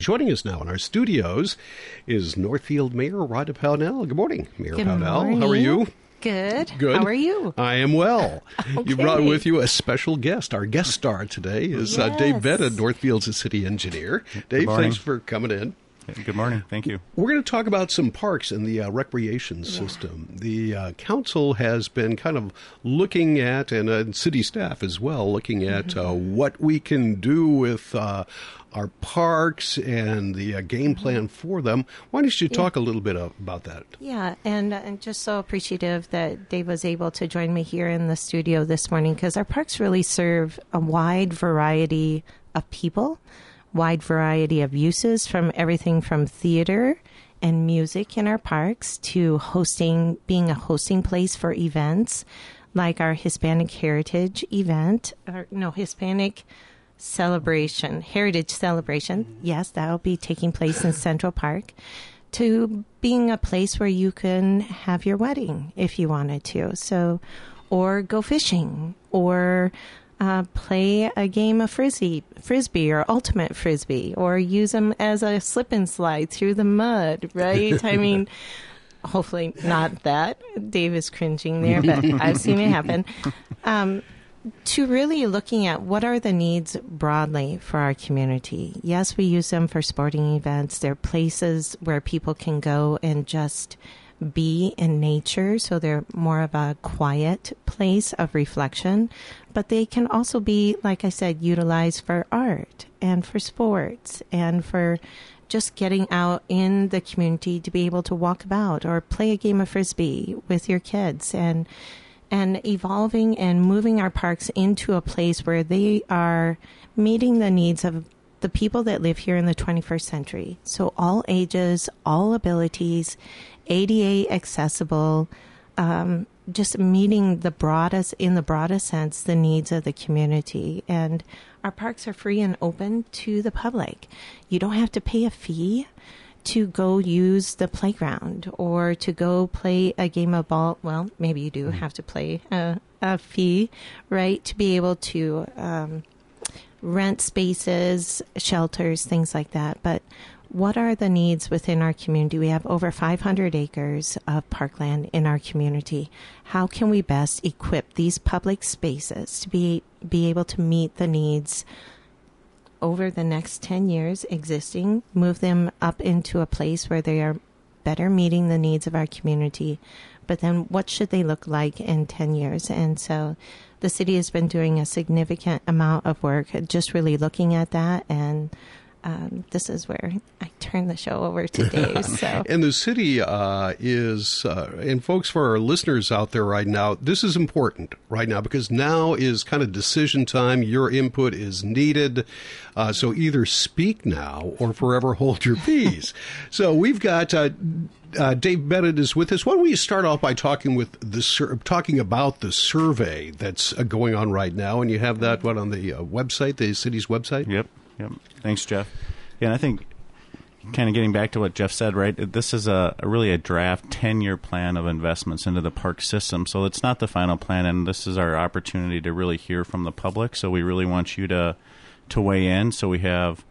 Joining us now in our studios is Northfield Mayor Rhonda Pownell. Good morning, Mayor Good Pownell. morning. How are you? Good. Good. How are you? I am well. You brought with you a special guest. Our guest star today is uh, Dave Yes. Bennett, Northfield's city engineer. Dave, thanks for coming in. Good morning. Thank you. We're going to talk about some parks and the uh, recreation system. The uh, council has been kind of looking at, and uh, city staff as well, looking at uh, what we can do with uh, our parks and the uh, game plan for them. Why don't you talk a little bit of, about that? Yeah, and uh, and just so appreciative that Dave was able to join me here in the studio this morning because our parks really serve a wide variety of people, wide variety of uses from everything from theater and music in our parks to hosting, being a hosting place for events like our Hispanic Heritage event, or no, Hispanic celebration, heritage celebration. Yes, that'll be taking place in Central Park. To being a place where you can have your wedding if you wanted to. So, or go fishing, or uh, play a game of frisbee, frisbee or ultimate frisbee, or use them as a slip and slide through the mud. Right? I mean. Hopefully not that. Dave is cringing there, but I've seen it happen. Um, to really looking at what are the needs broadly for our community. Yes, we use them for sporting events. They're places where people can go and just be in nature, so they're more of a quiet place of reflection. But they can also be, like I said, utilized for art and for sports and for just getting out in the community to be able to walk about or play a game of frisbee with your kids and and evolving and moving our parks into a place where they are meeting the needs of the people that live here in the 21st century. So all ages, all abilities, ADA accessible, um, just meeting the broadest, in the broadest sense, the needs of the community. And our parks are free and open to the public. You don't have to pay a fee to go use the playground or to go play a game of ball. Well, maybe you do have to play a, a fee, right? To be able to um, rent spaces, shelters, things like that. But what are the needs within our community? We have over 500 acres of parkland in our community. How can we best equip these public spaces to be be able to meet the needs over the next 10 years existing, move them up into a place where they are better meeting the needs of our community. But then what should they look like in 10 years? And so the city has been doing a significant amount of work just really looking at that and um, this is where I turn the show over to Dave. So And the city uh, is, uh, and folks, for our listeners out there right now, this is important right now because now is kind of decision time. Your input is needed. Uh, so either speak now or forever hold your peace. so we've got. Uh, uh, Dave Bennett is with us. Why don't we start off by talking with the sur- talking about the survey that's uh, going on right now, and you have that what on the uh, website, the city's website. Yep. Yep. Thanks, Jeff. Yeah, and I think kind of getting back to what Jeff said, right? This is a, a really a draft 10-year plan of investments into the park system. So it's not the final plan and this is our opportunity to really hear from the public. So we really want you to to weigh in. So we have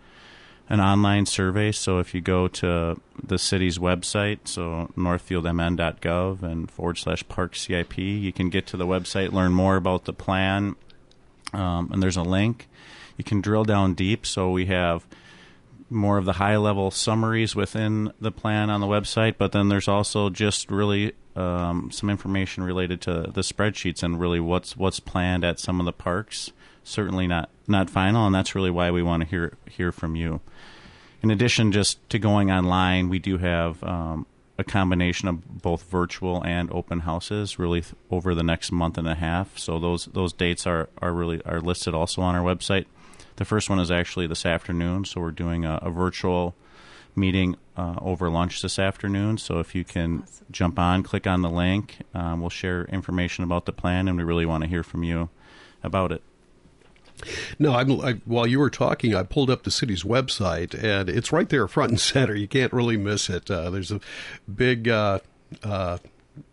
an online survey. So if you go to the city's website, so northfieldmn.gov and forward slash park CIP, you can get to the website, learn more about the plan, um, and there's a link. You can drill down deep. So we have more of the high level summaries within the plan on the website, but then there's also just really um, some information related to the spreadsheets and really what's what's planned at some of the parks. Certainly not not final, and that's really why we want to hear hear from you. In addition, just to going online, we do have um, a combination of both virtual and open houses, really th- over the next month and a half. So those those dates are are really are listed also on our website. The first one is actually this afternoon, so we're doing a, a virtual meeting uh, over lunch this afternoon. So if you can jump on, click on the link, um, we'll share information about the plan, and we really want to hear from you about it. No, I'm, I, while you were talking, I pulled up the city's website, and it's right there, front and center. You can't really miss it. Uh, there's a big uh, uh,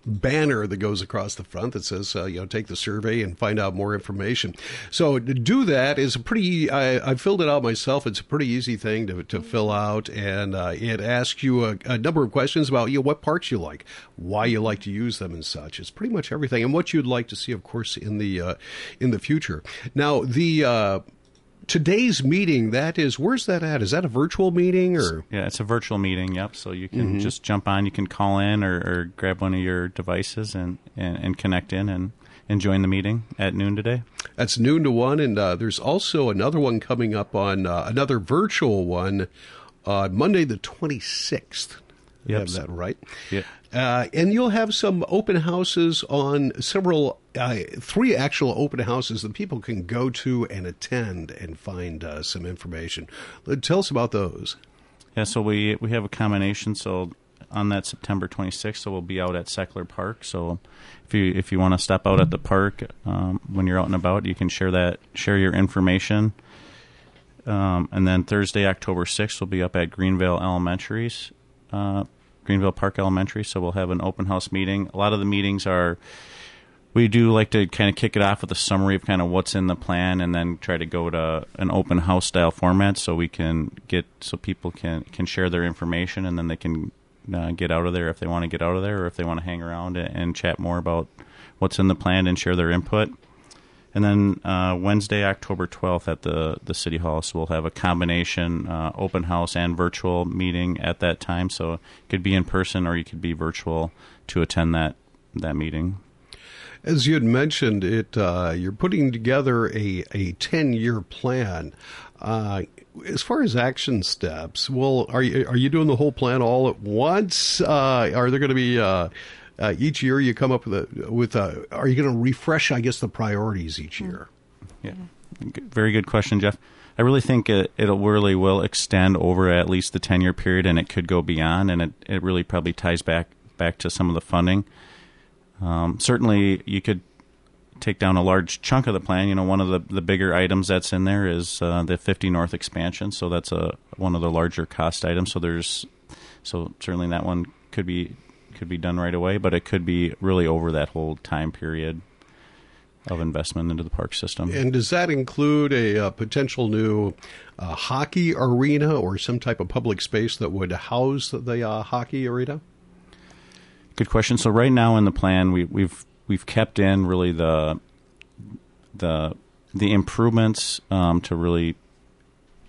banner that goes across the front that says, uh, you know, take the survey and find out more information. So to do that is a pretty, I, I filled it out myself. It's a pretty easy thing to, to fill out. And uh, it asks you a, a, number of questions about, you know, what parks you like, why you like to use them and such. It's pretty much everything. And what you'd like to see, of course, in the, uh, in the future. Now, the, uh, today's meeting that is where's that at? Is that a virtual meeting or? Yeah it's a virtual meeting yep. So you can mm-hmm. just jump on you can call in or, or grab one of your devices and, and, and, connect in and, and join the meeting at noon today. That's noon to one and uh, there's also another one coming up on uh, another virtual one uh, monday the 26th Yep. Have that right? Yeah. Uh, and you'll have some open houses on several, uh, three actual open houses that people can go to and attend and find uh, some information. Tell us about those. Yeah, so we we have a combination. So on that September 26th, so we'll be out at Sechler Park. So if you if you want to step out at the park um, when you're out and about, you can share that share your information. Um, and then Thursday, October 6th, we'll be up at Greenvale Elementaries uh, Greenvale Park Elementary. So we'll have an open house meeting. A lot of the meetings are we do like to kind of kick it off with a summary of kind of what's in the plan and then try to go to an open house style format so we can get so people can can share their information and then they can uh, get out of there if they want to get out of there or if they want to hang around and, and chat more about what's in the plan and share their input and then uh, Wednesday, October 12th, at the, the City Hall. So we'll have a combination uh, open house and virtual meeting at that time. So it could be in person or you could be virtual to attend that, that meeting. As you had mentioned, it uh, you're putting together a, a 10 year plan. Uh, as far as action steps, well, are you are you doing the whole plan all at once? Uh, are there going to be uh, each year you come up with a with a. Are you going to refresh? I guess the priorities each year. Yeah, very good question, Jeff. I really think it it really will extend over at least the ten year period, and it could go beyond. And it, it really probably ties back back to some of the funding. Um, certainly, you could take down a large chunk of the plan. You know, one of the, the bigger items that's in there is uh, the 50 North expansion. So that's a one of the larger cost items. So there's so certainly that one could be could be done right away, but it could be really over that whole time period of investment into the park system. And does that include a, a potential new uh, hockey arena or some type of public space that would house the uh, hockey arena? Good question. So right now in the plan, we, we've we've kept in really the the the improvements um, to really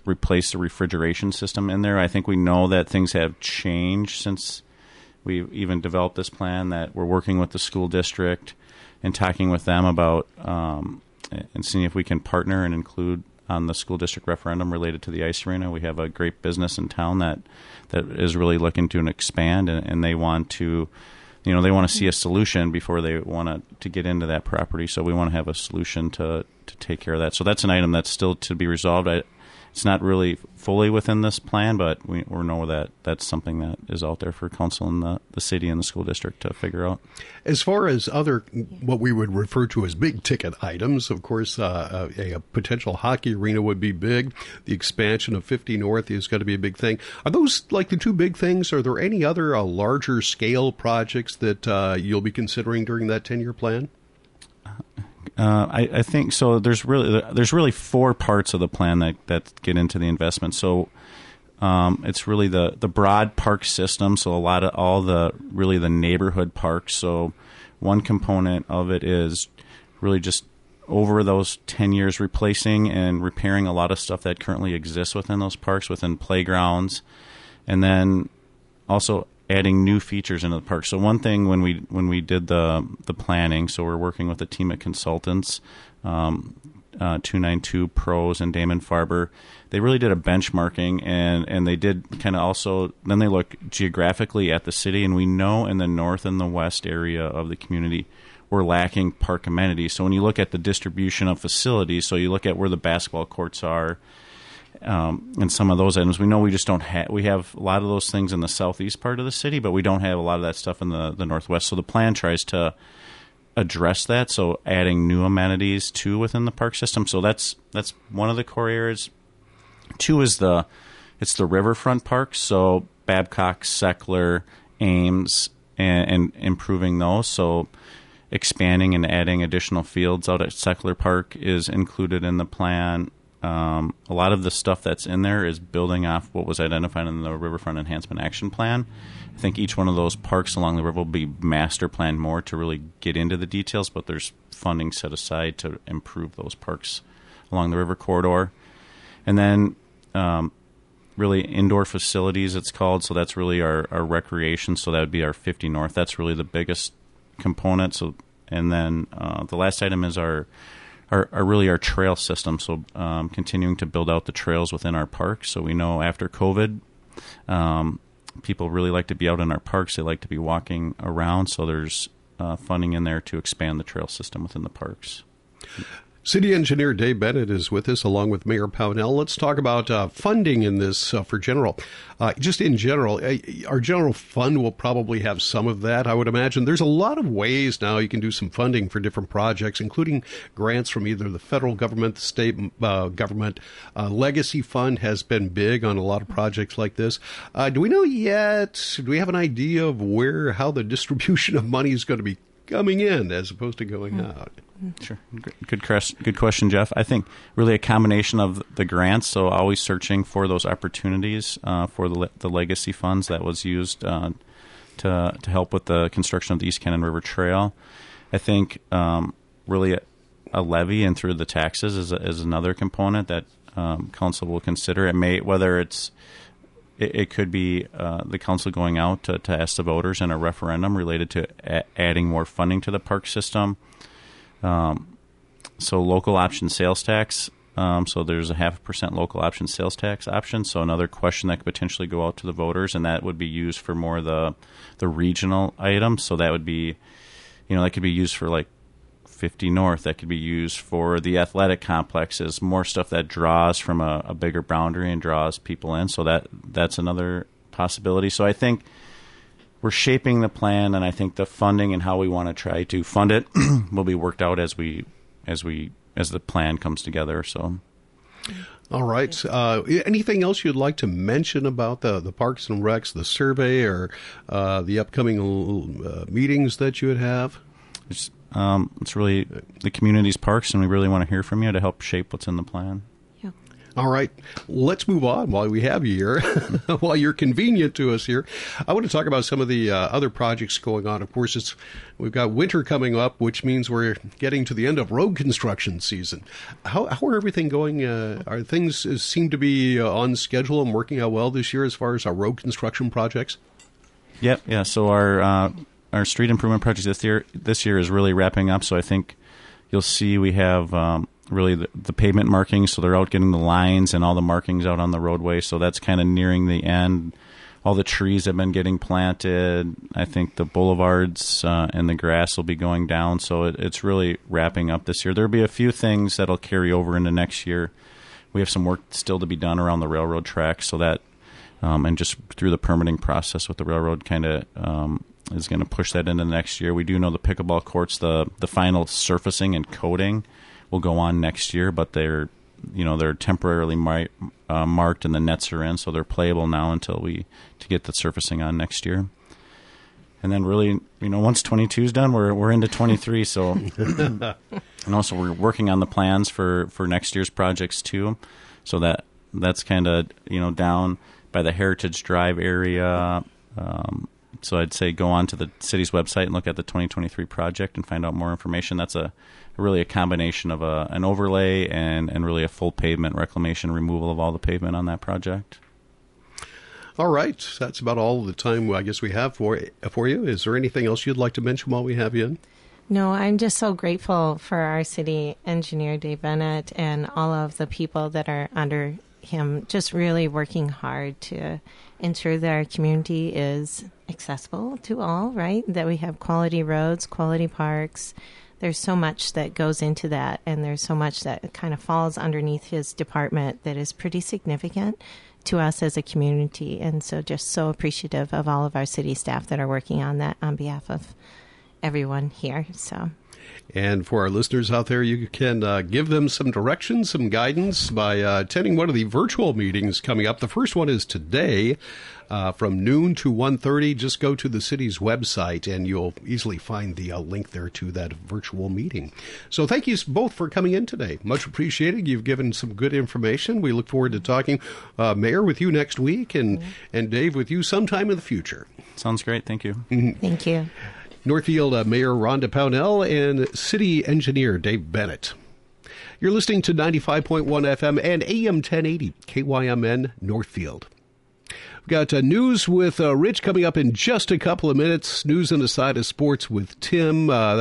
replace the refrigeration system in there. I think we know that things have changed since we even developed this plan that we're working with the school district and talking with them about um, and seeing if we can partner and include on the school district referendum related to the ice arena. We have a great business in town that that is really looking to expand, and, and they want to, you know, they want to see a solution before they want to to get into that property. So we want to have a solution to to take care of that. So that's an item that's still to be resolved. I, it's not really fully within this plan, but we, we know that that's something that is out there for council and the, the city and the school district to figure out. As far as other, what we would refer to as big ticket items, of course, uh, a, a, potential hockey arena would be big. The expansion of 50 North is going to be a big thing. Are those like the two big things? Are there any other uh, larger scale projects that uh, you'll be considering during that 10 year plan? Uh, I, I, think so. There's really there's really four parts of the plan that, that get into the investment. So um, it's really the the broad park system. So a lot of all the really the neighborhood parks. So one component of it is really just over those 10 years replacing and repairing a lot of stuff that currently exists within those parks within playgrounds and then also adding new features into the park. So one thing when we when we did the the planning, so we're working with a team of consultants, um, uh, 292 Pros and Damon Farber. They really did a benchmarking and and they did kind of also then they look geographically at the city and we know in the north and the west area of the community we're lacking park amenities. So when you look at the distribution of facilities, so you look at where the basketball courts are um, and some of those items. We know we just don't have. We have a lot of those things in the southeast part of the city, but we don't have a lot of that stuff in the the northwest. So the plan tries to address that. So adding new amenities too within the park system. So that's that's one of the core areas. Two is the it's the riverfront parks. So Babcock, Sechler, Ames, and, and improving those. So expanding and adding additional fields out at Sechler Park is included in the plan. Um, a lot of the stuff that's in there is building off what was identified in the Riverfront Enhancement Action Plan. I think each one of those parks along the river will be master planned more to really get into the details, but there's funding set aside to improve those parks along the river corridor. And then um, really indoor facilities, it's called. So that's really our, our recreation. So that would be our 50 North. That's really the biggest component. So, and then uh, the last item is our, our, really our trail system. So um, continuing to build out the trails within our parks. So we know after COVID, um, people really like to be out in our parks. They like to be walking around. So there's uh, funding in there to expand the trail system within the parks. City Engineer Dave Bennett is with us, along with Mayor Pownell. Let's talk about uh, funding in this uh, for general. Uh, just in general, uh, our general fund will probably have some of that. I would imagine there's a lot of ways now you can do some funding for different projects, including grants from either the federal government, the state uh, government. Uh, Legacy Fund has been big on a lot of projects like this. do we know yet? Do we have an idea of where how the distribution of money is going to be coming in as opposed to going mm. out? Sure. Good, good question, Jeff. I think really a combination of the grants, so always searching for those opportunities uh, for the, the legacy funds that was used uh, to to help with the construction of the East Cannon River Trail. I think um, really a, a, levy and through the taxes is, a, is another component that um, council will consider. It may whether it's it, it could be uh, the council going out to, to, ask the voters in a referendum related to a- adding more funding to the park system um, so local option sales tax. Um, so there's a half percent local option sales tax option. So another question that could potentially go out to the voters, and that would be used for more the the regional items. So that would be, you know, that could be used for like 50 North. That could be used for the athletic complexes. More stuff that draws from a, a bigger boundary and draws people in. So that that's another possibility. So I think we're shaping the plan, and I think the funding and how we want to try to fund it will be worked out as we as we as the plan comes together. So. All right. Uh, anything else you'd like to mention about the, the Parks and Recs, the survey, or uh, the upcoming uh, meetings that you would have? It's, um, it's really the community's parks, and we really want to hear from you to help shape what's in the plan. All right, let's move on while we have you here, while you're convenient to us here. I want to talk about some of the uh, other projects going on. Of course, it's we've got winter coming up, which means we're getting to the end of road construction season. How, how are everything going? Uh, are things uh, seem to be uh, on schedule and working out well this year as far as our road construction projects? Yep, yeah. So our uh, our street improvement project this year this year is really wrapping up. So I think you'll see we have. Um, really the, the, pavement markings. So they're out getting the lines and all the markings out on the roadway. So that's kind of nearing the end. All the trees have been getting planted. I think the boulevards uh, and the grass will be going down. So it, it's really wrapping up this year. There'll be a few things that'll carry over into next year. We have some work still to be done around the railroad tracks, so that um, and just through the permitting process with the railroad, kind of um, is going to push that into next year. We do know the pickleball courts, the the final surfacing and coating will go on next year, but they're you know they're temporarily mar- uh, marked and the nets are in, so they're playable now until we to get the surfacing on next year. And then really, you know, once 22 is done, we're we're into 23. So, and also we're working on the plans for for next year's projects too. So that that's kind of you know down by the Heritage Drive area. Um, so I'd say go on to the city's website and look at the 2023 project and find out more information. That's a really a combination of a, an overlay and, and really a full pavement reclamation, removal of all the pavement on that project. All right, that's about all the time I guess we have for for you. Is there anything else you'd like to mention while we have you in? No, I'm just so grateful for our city engineer Dave Bennett and all of the people that are under him, just really working hard to ensure that our community is accessible to all. Right, that we have quality roads, quality parks there's so much that goes into that, and there's so much that kind of falls underneath his department that is pretty significant to us as a community. And so, just so appreciative of all of our city staff that are working on that on behalf of everyone here. So. And for our listeners out there, you can uh, give them some direction, some guidance by uh, attending one of the virtual meetings coming up. The first one is today uh, from noon to 1.30. Just go to the city's website and you'll easily find the uh, link there to that virtual meeting. So thank you both for coming in today. Much appreciated. You've given some good information. We look forward to talking, uh, Mayor, with you next week and, mm-hmm. and Dave with you sometime in the future. Sounds great. Thank you. Mm-hmm. Thank you. Northfield uh, Mayor Rhonda Pownell and City Engineer Dave Bennett. You're listening to 95.1 FM and AM 1080 KYMN Northfield. We've got uh, news with uh, Rich coming up in just a couple of minutes. News on the side of sports with Tim. Uh,